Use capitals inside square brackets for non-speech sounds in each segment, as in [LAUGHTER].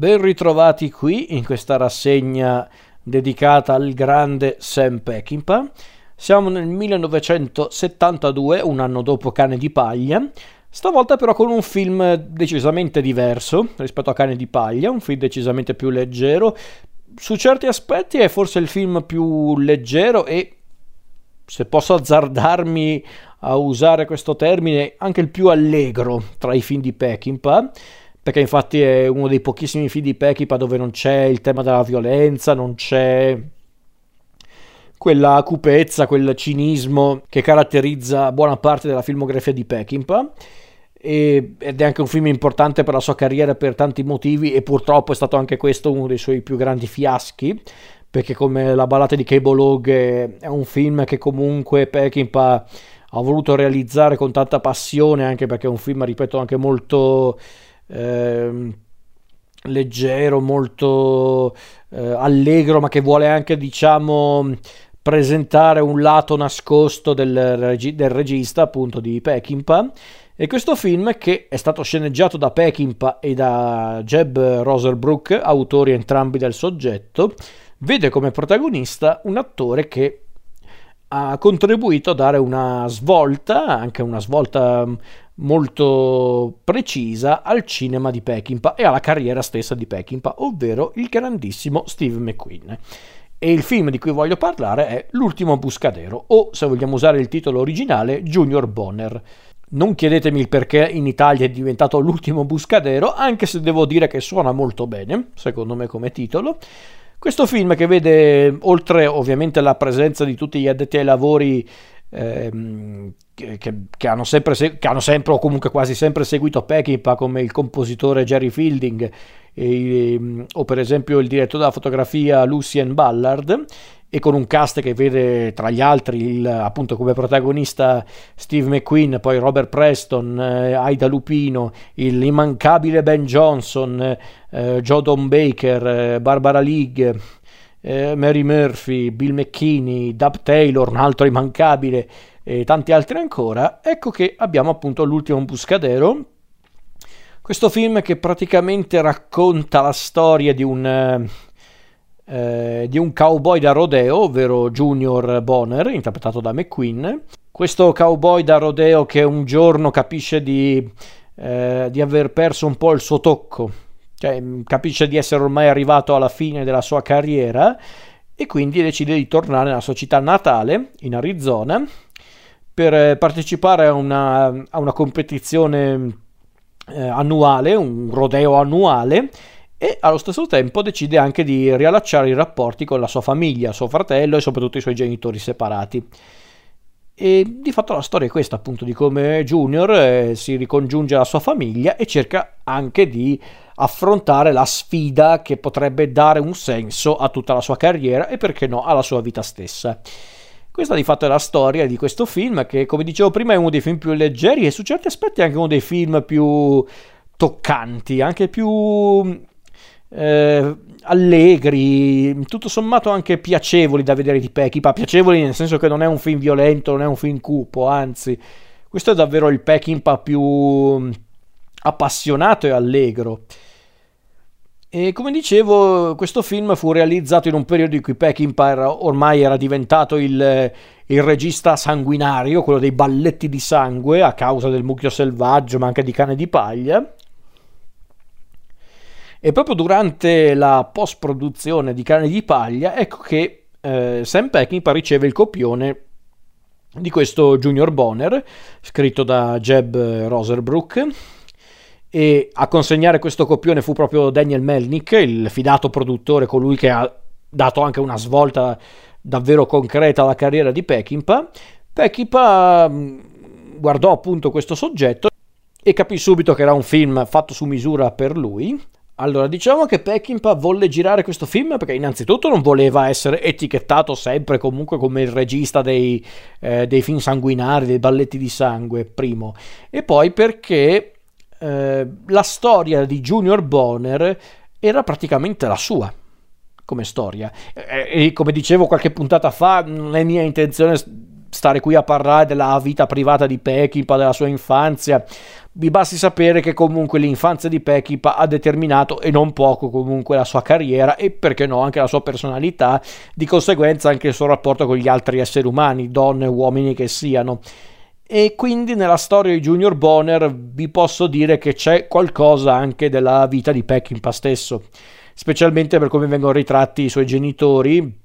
Ben ritrovati qui in questa rassegna dedicata al grande Sam Peckinpah. Siamo nel 1972, un anno dopo Cane di Paglia, stavolta però con un film decisamente diverso rispetto a Cane di Paglia, un film decisamente più leggero. Su certi aspetti è forse il film più leggero e, se posso azzardarmi a usare questo termine, anche il più allegro tra i film di Peckinpah perché infatti è uno dei pochissimi film di Peckinpah dove non c'è il tema della violenza, non c'è quella cupezza, quel cinismo che caratterizza buona parte della filmografia di Peckinpah ed è anche un film importante per la sua carriera per tanti motivi e purtroppo è stato anche questo uno dei suoi più grandi fiaschi perché come la ballata di Cable Hog è un film che comunque Peckinpah ha voluto realizzare con tanta passione anche perché è un film ripeto anche molto eh, leggero, molto eh, allegro, ma che vuole anche, diciamo, presentare un lato nascosto del, regi- del regista, appunto, di Peckinpah. E questo film, che è stato sceneggiato da Peckinpah e da Jeb Roserbrook, autori entrambi del soggetto, vede come protagonista un attore che ha contribuito a dare una svolta, anche una svolta molto precisa al cinema di Peckinpah e alla carriera stessa di Peckinpah, ovvero il grandissimo Steve McQueen. E il film di cui voglio parlare è L'ultimo Buscadero, o se vogliamo usare il titolo originale, Junior Bonner. Non chiedetemi il perché in Italia è diventato L'ultimo Buscadero, anche se devo dire che suona molto bene, secondo me come titolo. Questo film che vede, oltre ovviamente la presenza di tutti gli addetti ai lavori ehm, che, che, hanno sempre, che, hanno sempre, o comunque quasi sempre seguito Peckinpah come il compositore Jerry Fielding e, ehm, o per esempio il direttore della fotografia Lucien Ballard e con un cast che vede tra gli altri il, appunto come protagonista Steve McQueen, poi Robert Preston, eh, Aida Lupino, l'immancabile Ben Johnson, eh, Joe Don Baker, eh, Barbara League, eh, Mary Murphy, Bill McKinney, Dub Taylor, un altro immancabile e tanti altri ancora, ecco che abbiamo appunto l'ultimo Buscadero. Questo film che praticamente racconta la storia di un, eh, eh, di un cowboy da rodeo, ovvero Junior Bonner, interpretato da McQueen. Questo cowboy da rodeo che un giorno capisce di, eh, di aver perso un po' il suo tocco, cioè, capisce di essere ormai arrivato alla fine della sua carriera e quindi decide di tornare nella sua città natale, in Arizona, per eh, partecipare a una, a una competizione eh, annuale, un rodeo annuale, e allo stesso tempo decide anche di riallacciare i rapporti con la sua famiglia, suo fratello e soprattutto i suoi genitori separati. E di fatto la storia è questa, appunto, di come Junior eh, si ricongiunge alla sua famiglia e cerca anche di affrontare la sfida che potrebbe dare un senso a tutta la sua carriera e perché no alla sua vita stessa. Questa di fatto è la storia di questo film che come dicevo prima è uno dei film più leggeri e su certi aspetti è anche uno dei film più toccanti, anche più eh, allegri, tutto sommato anche piacevoli da vedere di Peckinpah, piacevoli nel senso che non è un film violento, non è un film cupo, anzi questo è davvero il Peckinpah più appassionato e allegro. E come dicevo, questo film fu realizzato in un periodo in cui Peckinpah ormai era diventato il, il, regista sanguinario, quello dei balletti di sangue a causa del mucchio selvaggio, ma anche di cane di paglia. E proprio durante la post-produzione di cane di paglia, ecco che eh, Sam Peckinpah riceve il copione di questo Junior Bonner, scritto da Jeb Roserbrook e a consegnare questo copione fu proprio Daniel Melnick, il fidato produttore, colui che ha dato anche una svolta davvero concreta alla carriera di Peckinpah. Peckinpah mm, guardò appunto questo soggetto e capì subito che era un film fatto su misura per lui. Allora, diciamo che Peckinpah volle girare questo film perché innanzitutto non voleva essere etichettato sempre comunque come il regista dei, eh, dei film sanguinari, dei balletti di sangue, primo, e poi perché eh, la storia di Junior Bonner era praticamente la sua come storia. E, e, come dicevo qualche puntata fa, non è mia intenzione stare qui a parlare della vita privata di Peckinpah, della sua infanzia. Vi basti sapere che comunque l'infanzia di Peckinpah ha determinato e non poco comunque la sua carriera e perché no anche la sua personalità, di conseguenza anche il suo rapporto con gli altri esseri umani, donne o uomini che siano. E quindi nella storia di Junior Bonner vi posso dire che c'è qualcosa anche della vita di Peckinpah stesso, specialmente per come vengono ritratti i suoi genitori,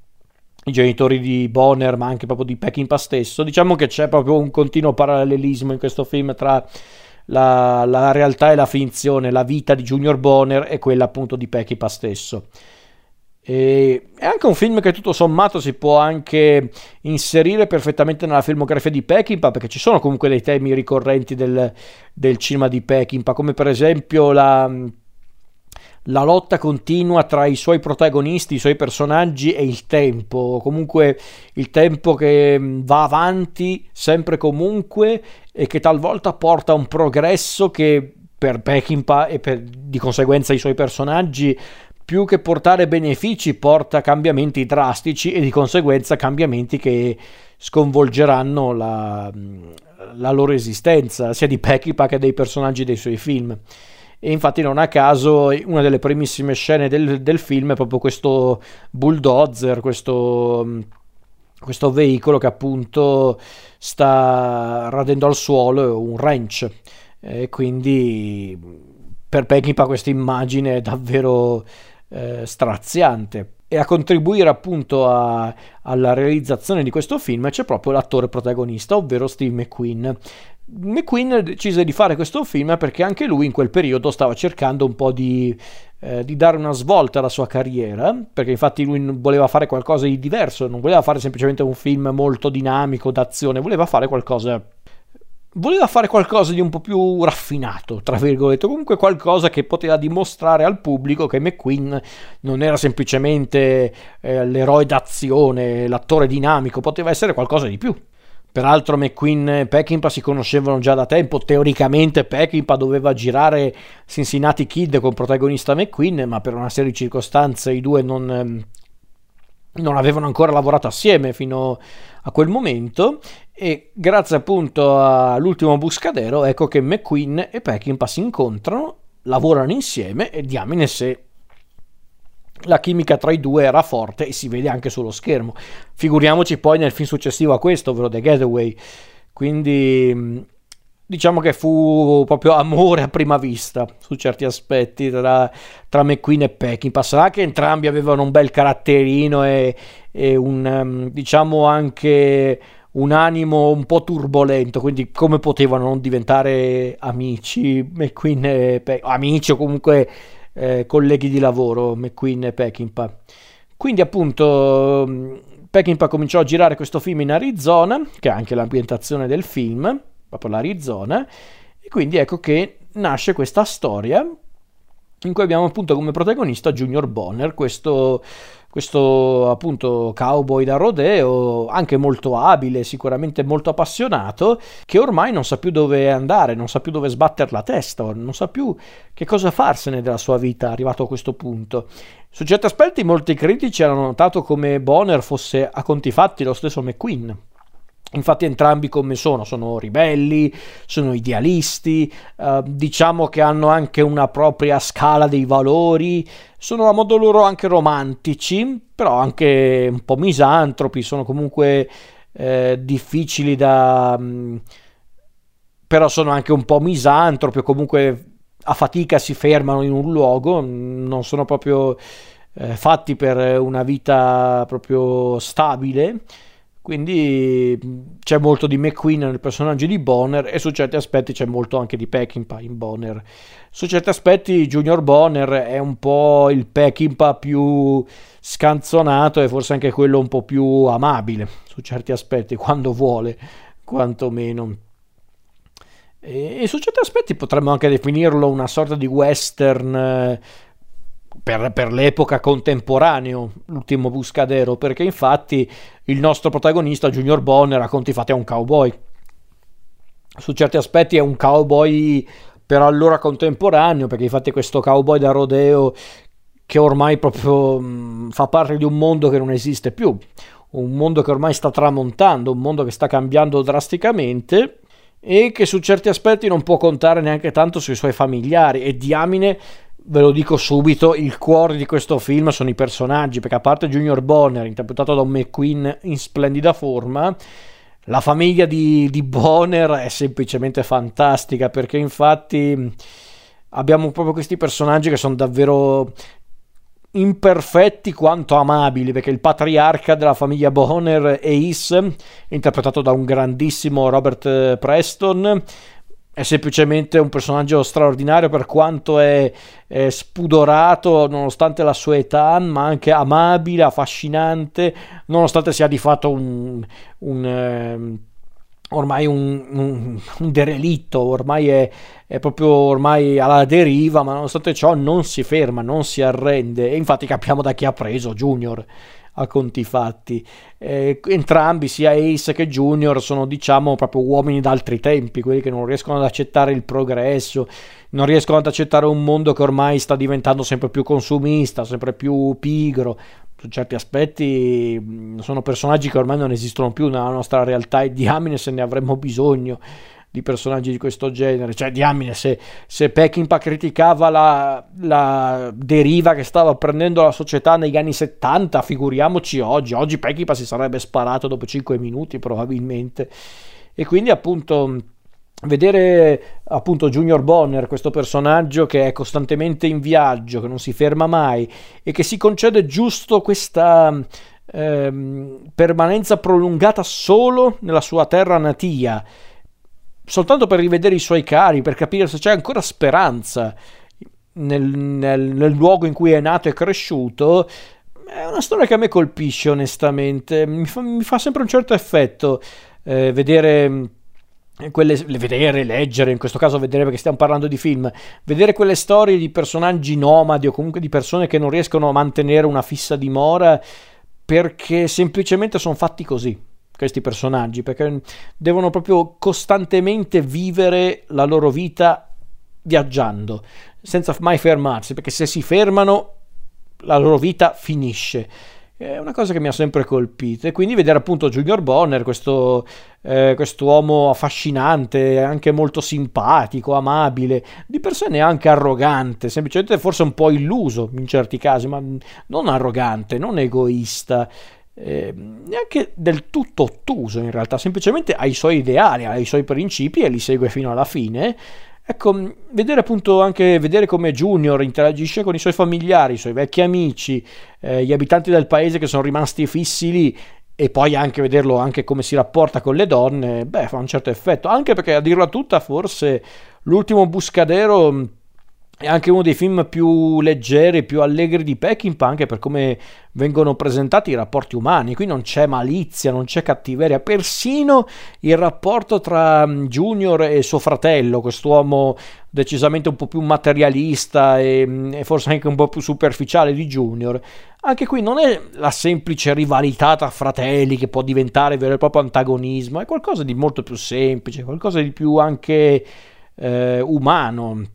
i genitori di Bonner, ma anche proprio di Peckinpah stesso. Diciamo che c'è proprio un continuo parallelismo in questo film tra la, la realtà e la finzione, la vita di Junior Bonner e quella appunto di Peckinpah stesso. E è anche un film che tutto sommato si può anche inserire perfettamente nella filmografia di Peckinpah perché ci sono comunque dei temi ricorrenti del, del cinema di Peckinpah come per esempio la, la, lotta continua tra i suoi protagonisti, i suoi personaggi e il tempo comunque il tempo che va avanti sempre comunque e che talvolta porta a un progresso che per Peckinpah e per, di conseguenza i suoi personaggi più che portare benefici porta cambiamenti drastici e di conseguenza cambiamenti che sconvolgeranno la, la loro esistenza, sia di Peckinpah che dei personaggi dei suoi film. E infatti non a caso una delle primissime scene del, del film è proprio questo bulldozer, questo, questo veicolo che appunto sta radendo al suolo un ranch. E quindi per Peckinpah questa immagine è davvero eh, straziante. E a contribuire appunto a, alla realizzazione di questo film c'è proprio l'attore protagonista, ovvero Steve McQueen. McQueen decise di fare questo film perché anche lui in quel periodo stava cercando un po' di, eh, di, dare una svolta alla sua carriera, perché infatti lui voleva fare qualcosa di diverso, non voleva fare semplicemente un film molto dinamico d'azione, voleva fare qualcosa voleva fare qualcosa di un po' più raffinato, tra virgolette, comunque qualcosa che poteva dimostrare al pubblico che McQueen non era semplicemente eh, l'eroe d'azione, l'attore dinamico, poteva essere qualcosa di più. Peraltro McQueen e Peckinpah si conoscevano già da tempo, teoricamente Peckinpah doveva girare Cincinnati Kid con protagonista McQueen, ma per una serie di circostanze i due non, ehm, non avevano ancora lavorato assieme fino a quel momento. E grazie appunto all'ultimo Buscadero ecco che McQueen e Peckinpah si incontrano, lavorano insieme e diamine se la chimica tra i due era forte e si vede anche sullo schermo. Figuriamoci poi nel film successivo a questo, ovvero The Getaway. Quindi diciamo che fu proprio amore a prima vista su certi aspetti tra, tra McQueen e Peckinpah. Che entrambi avevano un bel caratterino e, e un, ehm, diciamo anche un animo un po' turbolento, quindi come potevano non diventare amici McQueen e Pe- amici o comunque eh, colleghi di lavoro McQueen e Peckinpah. Quindi appunto Peckinpah cominciò a girare questo film in Arizona, che è anche l'ambientazione del film, proprio l'Arizona, e quindi ecco che nasce questa storia in cui abbiamo appunto come protagonista Junior Bonner, questo questo appunto cowboy da rodeo, anche molto abile, sicuramente molto appassionato, che ormai non sa più dove andare, non sa più dove sbattere la testa, non sa più che cosa farsene della sua vita arrivato a questo punto. Su certi aspetti molti critici hanno notato come Bonner fosse a conti fatti lo stesso McQueen Infatti entrambi come sono, sono ribelli, sono idealisti, eh, diciamo che hanno anche una propria scala dei valori, sono a modo loro anche romantici, però anche un po' misantropi, sono comunque eh, difficili da... Mm, però sono anche un po' misantropi o comunque a fatica si fermano in un luogo, non sono proprio eh, fatti per una vita proprio stabile quindi c'è molto di McQueen nel personaggio di Bonner e su certi aspetti c'è molto anche di Peckinpah in Bonner. Su certi aspetti Junior Bonner è un po' il Peckinpah più scanzonato e forse anche quello un po' più amabile su certi aspetti, quando vuole, quantomeno. E, e su certi aspetti potremmo anche definirlo una sorta di western eh, per, per, l'epoca contemporaneo, l'ultimo Buscadero, perché infatti il nostro protagonista, Junior Bonner, a conti fatti è un cowboy. Su certi aspetti è un cowboy per allora contemporaneo, perché infatti questo cowboy da rodeo che ormai proprio mh, fa parte di un mondo che non esiste più, un mondo che ormai sta tramontando, un mondo che sta cambiando drasticamente e che su certi aspetti non può contare neanche tanto sui suoi familiari e diamine ve lo dico subito, il cuore di questo film sono i personaggi, perché a parte Junior Bonner, interpretato da un McQueen in splendida forma, la famiglia di, di Bonner è semplicemente fantastica, perché infatti abbiamo proprio questi personaggi che sono davvero imperfetti quanto amabili, perché il patriarca della famiglia Bonner è Ace, interpretato da un grandissimo Robert Preston, è semplicemente un personaggio straordinario per quanto è, è, spudorato nonostante la sua età, ma anche amabile, affascinante, nonostante sia di fatto un, un eh, ormai un, un, un, derelitto, ormai è, è, proprio ormai alla deriva, ma nonostante ciò non si ferma, non si arrende. E infatti capiamo da chi ha preso Junior a conti fatti. Eh, entrambi, sia Ace che Junior, sono diciamo proprio uomini d'altri tempi, quelli che non riescono ad accettare il progresso, non riescono ad accettare un mondo che ormai sta diventando sempre più consumista, sempre più pigro, su certi aspetti sono personaggi che ormai non esistono più nella nostra realtà e diamine se ne avremmo bisogno di personaggi di questo genere. Cioè, diamine, se, se Peckinpah criticava la, la, deriva che stava prendendo la società negli anni 70, figuriamoci oggi. Oggi Peckinpah si sarebbe sparato dopo 5 minuti probabilmente. E quindi appunto vedere appunto Junior Bonner, questo personaggio che è costantemente in viaggio, che non si ferma mai e che si concede giusto questa ehm, permanenza prolungata solo nella sua terra natia, soltanto per rivedere i suoi cari, per capire se c'è ancora speranza nel, nel, nel luogo in cui è nato e cresciuto. È una storia che a me colpisce onestamente, mi fa, mi fa sempre un certo effetto eh, vedere quelle, vedere, leggere, in questo caso vedere perché stiamo parlando di film, vedere quelle storie di personaggi nomadi o comunque di persone che non riescono a mantenere una fissa dimora perché semplicemente sono fatti così questi personaggi perché devono proprio costantemente vivere la loro vita viaggiando senza mai fermarsi perché se si fermano la loro vita finisce è una cosa che mi ha sempre colpito e quindi vedere appunto Junior Bonner, questo eh, quest'uomo affascinante, anche molto simpatico, amabile, di per sé neanche arrogante, semplicemente forse un po' illuso in certi casi, ma non arrogante, non egoista. Eh, neanche del tutto ottuso in realtà, semplicemente ha i suoi ideali, ha i suoi principi e li segue fino alla fine. Ecco, vedere appunto anche vedere come Junior interagisce con i suoi familiari, i suoi vecchi amici, eh, gli abitanti del paese che sono rimasti fissi lì e poi anche vederlo anche come si rapporta con le donne, beh, fa un certo effetto, anche perché a dirla tutta forse l'ultimo Buscadero è anche uno dei film più leggeri, più allegri di Peckinpah, anche per come vengono presentati i rapporti umani. Qui non c'è malizia, non c'è cattiveria, persino il rapporto tra mm, Junior e suo fratello, quest'uomo decisamente un po' più materialista e, mm, e forse anche un po' più superficiale di Junior. Anche qui non è la semplice rivalità tra fratelli che può diventare vero e proprio antagonismo, è qualcosa di molto più semplice, qualcosa di più anche eh, umano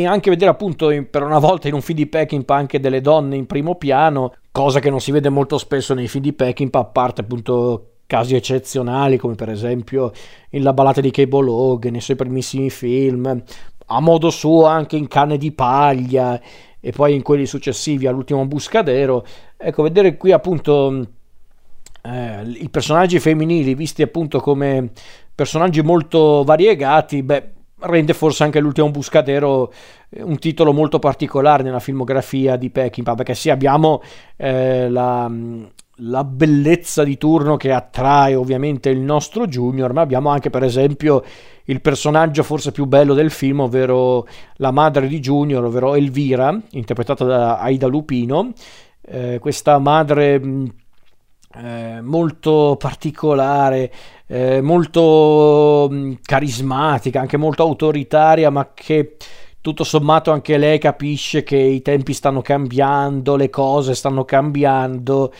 e anche vedere appunto per una volta in un film di Peckinpah anche delle donne in primo piano, cosa che non si vede molto spesso nei film di Peckinpah, a parte appunto casi eccezionali come per esempio in La ballata di Cable Hog, nei suoi primissimi film, a modo suo anche in Canne di paglia e poi in quelli successivi all'ultimo Buscadero. Ecco, vedere qui appunto eh, i personaggi femminili visti appunto come personaggi molto variegati, beh, rende forse anche l'ultimo Buscadero eh, un titolo molto particolare nella filmografia di Peckinpah perché sì abbiamo eh, la, la, bellezza di turno che attrae ovviamente il nostro Junior ma abbiamo anche per esempio il personaggio forse più bello del film ovvero la madre di Junior ovvero Elvira interpretata da Aida Lupino. Eh, questa madre eh, molto particolare, eh, molto mh, carismatica, anche molto autoritaria, ma che tutto sommato anche lei capisce che i tempi stanno cambiando, le cose stanno cambiando.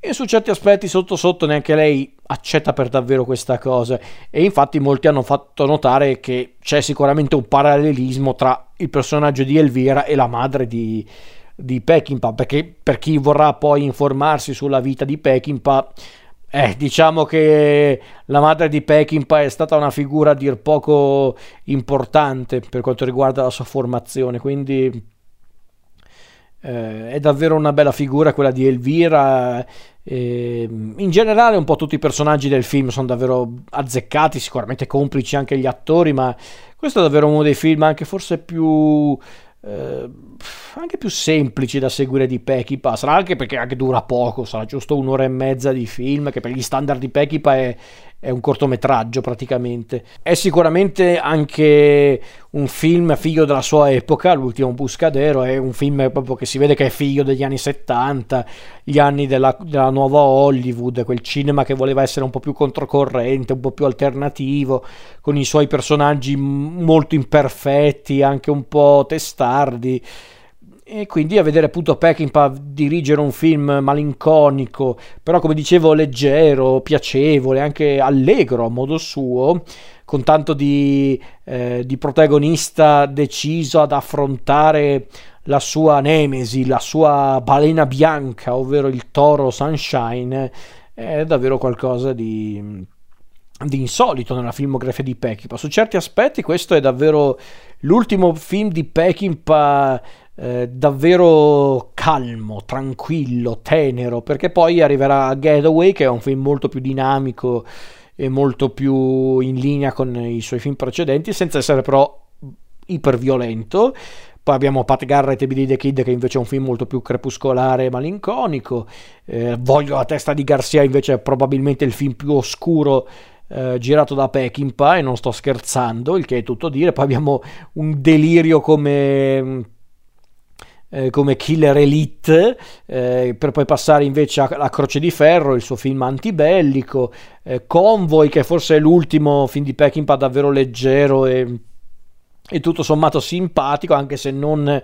E su certi aspetti sotto sotto neanche lei accetta per davvero questa cosa. E infatti molti hanno fatto notare che c'è sicuramente un parallelismo tra il personaggio di Elvira e la madre di, di Peckinpah, perché per chi vorrà poi informarsi sulla vita di Peckinpah, eh, diciamo che la madre di Peckinpah è stata una figura a dir poco importante per quanto riguarda la sua formazione, quindi eh, è davvero una bella figura quella di Elvira. Eh, in generale, un po' tutti i personaggi del film sono davvero azzeccati, sicuramente complici anche gli attori, ma questo è davvero uno dei film anche forse più eh, anche più semplici da seguire di Peckinpah sarà anche perché anche dura poco sarà giusto un'ora e mezza di film che per gli standard di Peckinpah è, è un cortometraggio praticamente. È sicuramente anche un film figlio della sua epoca, l'ultimo Buscadero, è un film proprio che si vede che è figlio degli anni 70, gli anni della, della nuova Hollywood, quel cinema che voleva essere un po' più controcorrente, un po' più alternativo, con i suoi personaggi molto imperfetti, anche un po' testardi e quindi a vedere appunto Peckinpah dirigere un film malinconico, però come dicevo leggero, piacevole, anche allegro a modo suo, con tanto di, eh, di protagonista deciso ad affrontare la sua nemesi, la sua balena bianca, ovvero il toro Sunshine, è davvero qualcosa di, di insolito nella filmografia di Peckinpah. Su certi aspetti questo è davvero l'ultimo film di Peckinpah eh, davvero calmo, tranquillo, tenero, perché poi arriverà Getaway che è un film molto più dinamico e molto più in linea con i suoi film precedenti, senza essere però iperviolento. Poi abbiamo Pat Garrett e Billy the Kid che invece è un film molto più crepuscolare e malinconico. Eh, Voglio la testa di Garcia invece è probabilmente il film più oscuro eh, girato da Peckinpah e non sto scherzando, il che è tutto dire. Poi abbiamo un delirio come eh, come Killer Elite, eh, per poi passare invece alla Croce di Ferro, il suo film antibellico, eh, Convoy, che forse è l'ultimo film di Peckinpah davvero leggero e, e tutto sommato simpatico, anche se non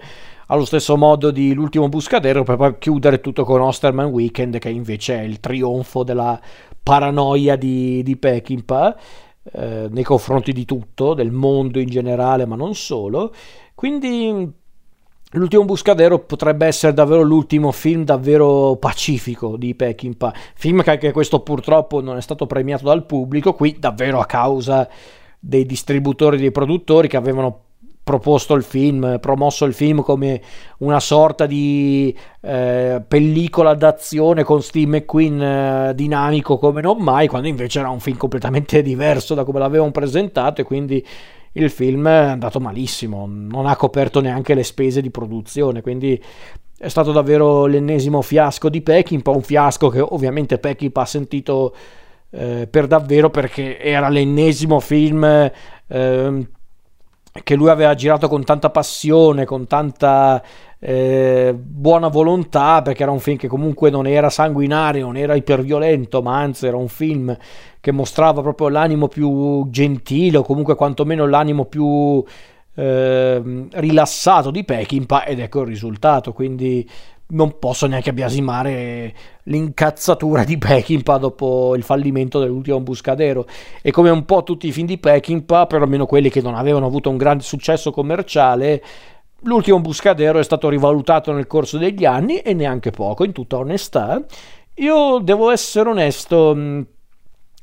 allo stesso modo di L'ultimo Buscadero, per poi chiudere tutto con Osterman Weekend, che invece è il trionfo della paranoia di, di Peckinpah. Eh, nei confronti di tutto, del mondo in generale, ma non solo. Quindi L'ultimo Buscadero potrebbe essere davvero l'ultimo film davvero pacifico di Peckinpah, film che anche questo purtroppo non è stato premiato dal pubblico, qui davvero a causa dei distributori dei produttori che avevano proposto il film, promosso il film come una sorta di eh, pellicola d'azione con Steve McQueen eh, dinamico come non mai, quando invece era un film completamente [LAUGHS] diverso da come l'avevano presentato e quindi il film è andato malissimo, non ha coperto neanche le spese di produzione, quindi è stato davvero l'ennesimo fiasco di Peckinpah, un fiasco che ovviamente Peckinpah ha sentito eh, per davvero perché era l'ennesimo film eh, che lui aveva girato con tanta passione, con tanta eh, buona volontà, perché era un film che comunque non era sanguinario, non era iperviolento, ma anzi era un film che mostrava proprio l'animo più gentile o comunque quantomeno l'animo più eh, rilassato di Peckinpah ed ecco il risultato, quindi non posso neanche biasimare l'incazzatura di Peckinpah dopo il fallimento dell'ultimo Buscadero e come un po' tutti i film di Peckinpah, perlomeno quelli che non avevano avuto un grande successo commerciale, l'ultimo Buscadero è stato rivalutato nel corso degli anni e neanche poco, in tutta onestà. Io devo essere onesto,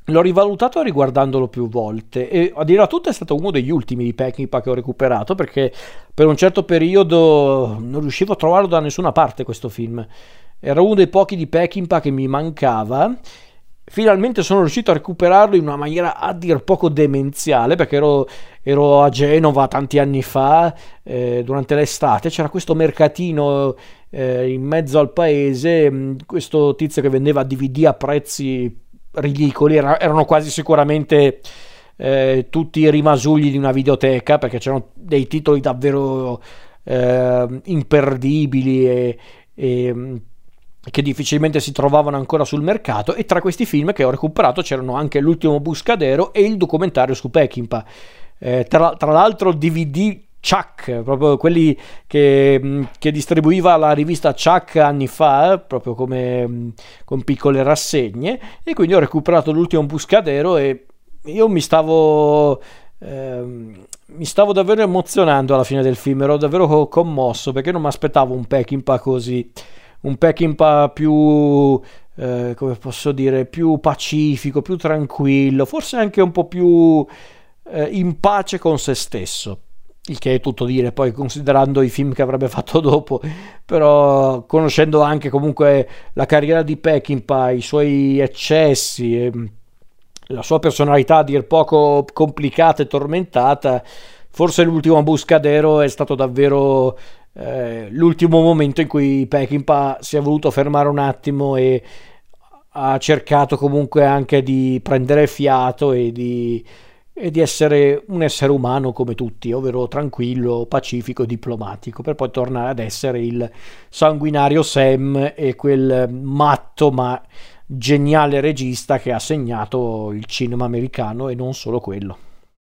L'ho rivalutato riguardandolo più volte e a dire la tutta è stato uno degli ultimi di Peckinpah che ho recuperato perché per un certo periodo non riuscivo a trovarlo da nessuna parte questo film. Era uno dei pochi di Peckinpah che mi mancava. Finalmente sono riuscito a recuperarlo in una maniera a dir poco demenziale perché ero, ero a Genova tanti anni fa eh, durante l'estate. C'era questo mercatino eh, in mezzo al paese, questo tizio che vendeva DVD a prezzi ridicoli, erano quasi sicuramente eh, tutti i rimasugli di una videoteca perché c'erano dei titoli davvero eh, imperdibili e, e che difficilmente si trovavano ancora sul mercato e tra questi film che ho recuperato c'erano anche L'ultimo Buscadero e il documentario su Peckinpah. Eh, tra, tra l'altro DVD Chuck, proprio quelli che, mm, che, distribuiva la rivista Chuck anni fa, proprio come mm, con piccole rassegne, e quindi ho recuperato l'ultimo Buscadero e io mi stavo ehm, mi stavo davvero emozionando alla fine del film, ero davvero commosso perché non mi aspettavo un Peckinpah così, un Peckinpah più, eh, come posso dire, più pacifico, più tranquillo, forse anche un po' più eh, in pace con se stesso il che è tutto dire poi considerando i film che avrebbe fatto dopo però conoscendo anche comunque la carriera di Peckinpah i suoi eccessi e la sua personalità a dir poco complicata e tormentata forse l'ultimo Buscadero è stato davvero eh, l'ultimo momento in cui Peckinpah si è voluto fermare un attimo e ha cercato comunque anche di prendere fiato e di e di essere un essere umano come tutti, ovvero tranquillo, pacifico, diplomatico, per poi tornare ad essere il sanguinario Sam e quel matto ma geniale regista che ha segnato il cinema americano e non solo quello.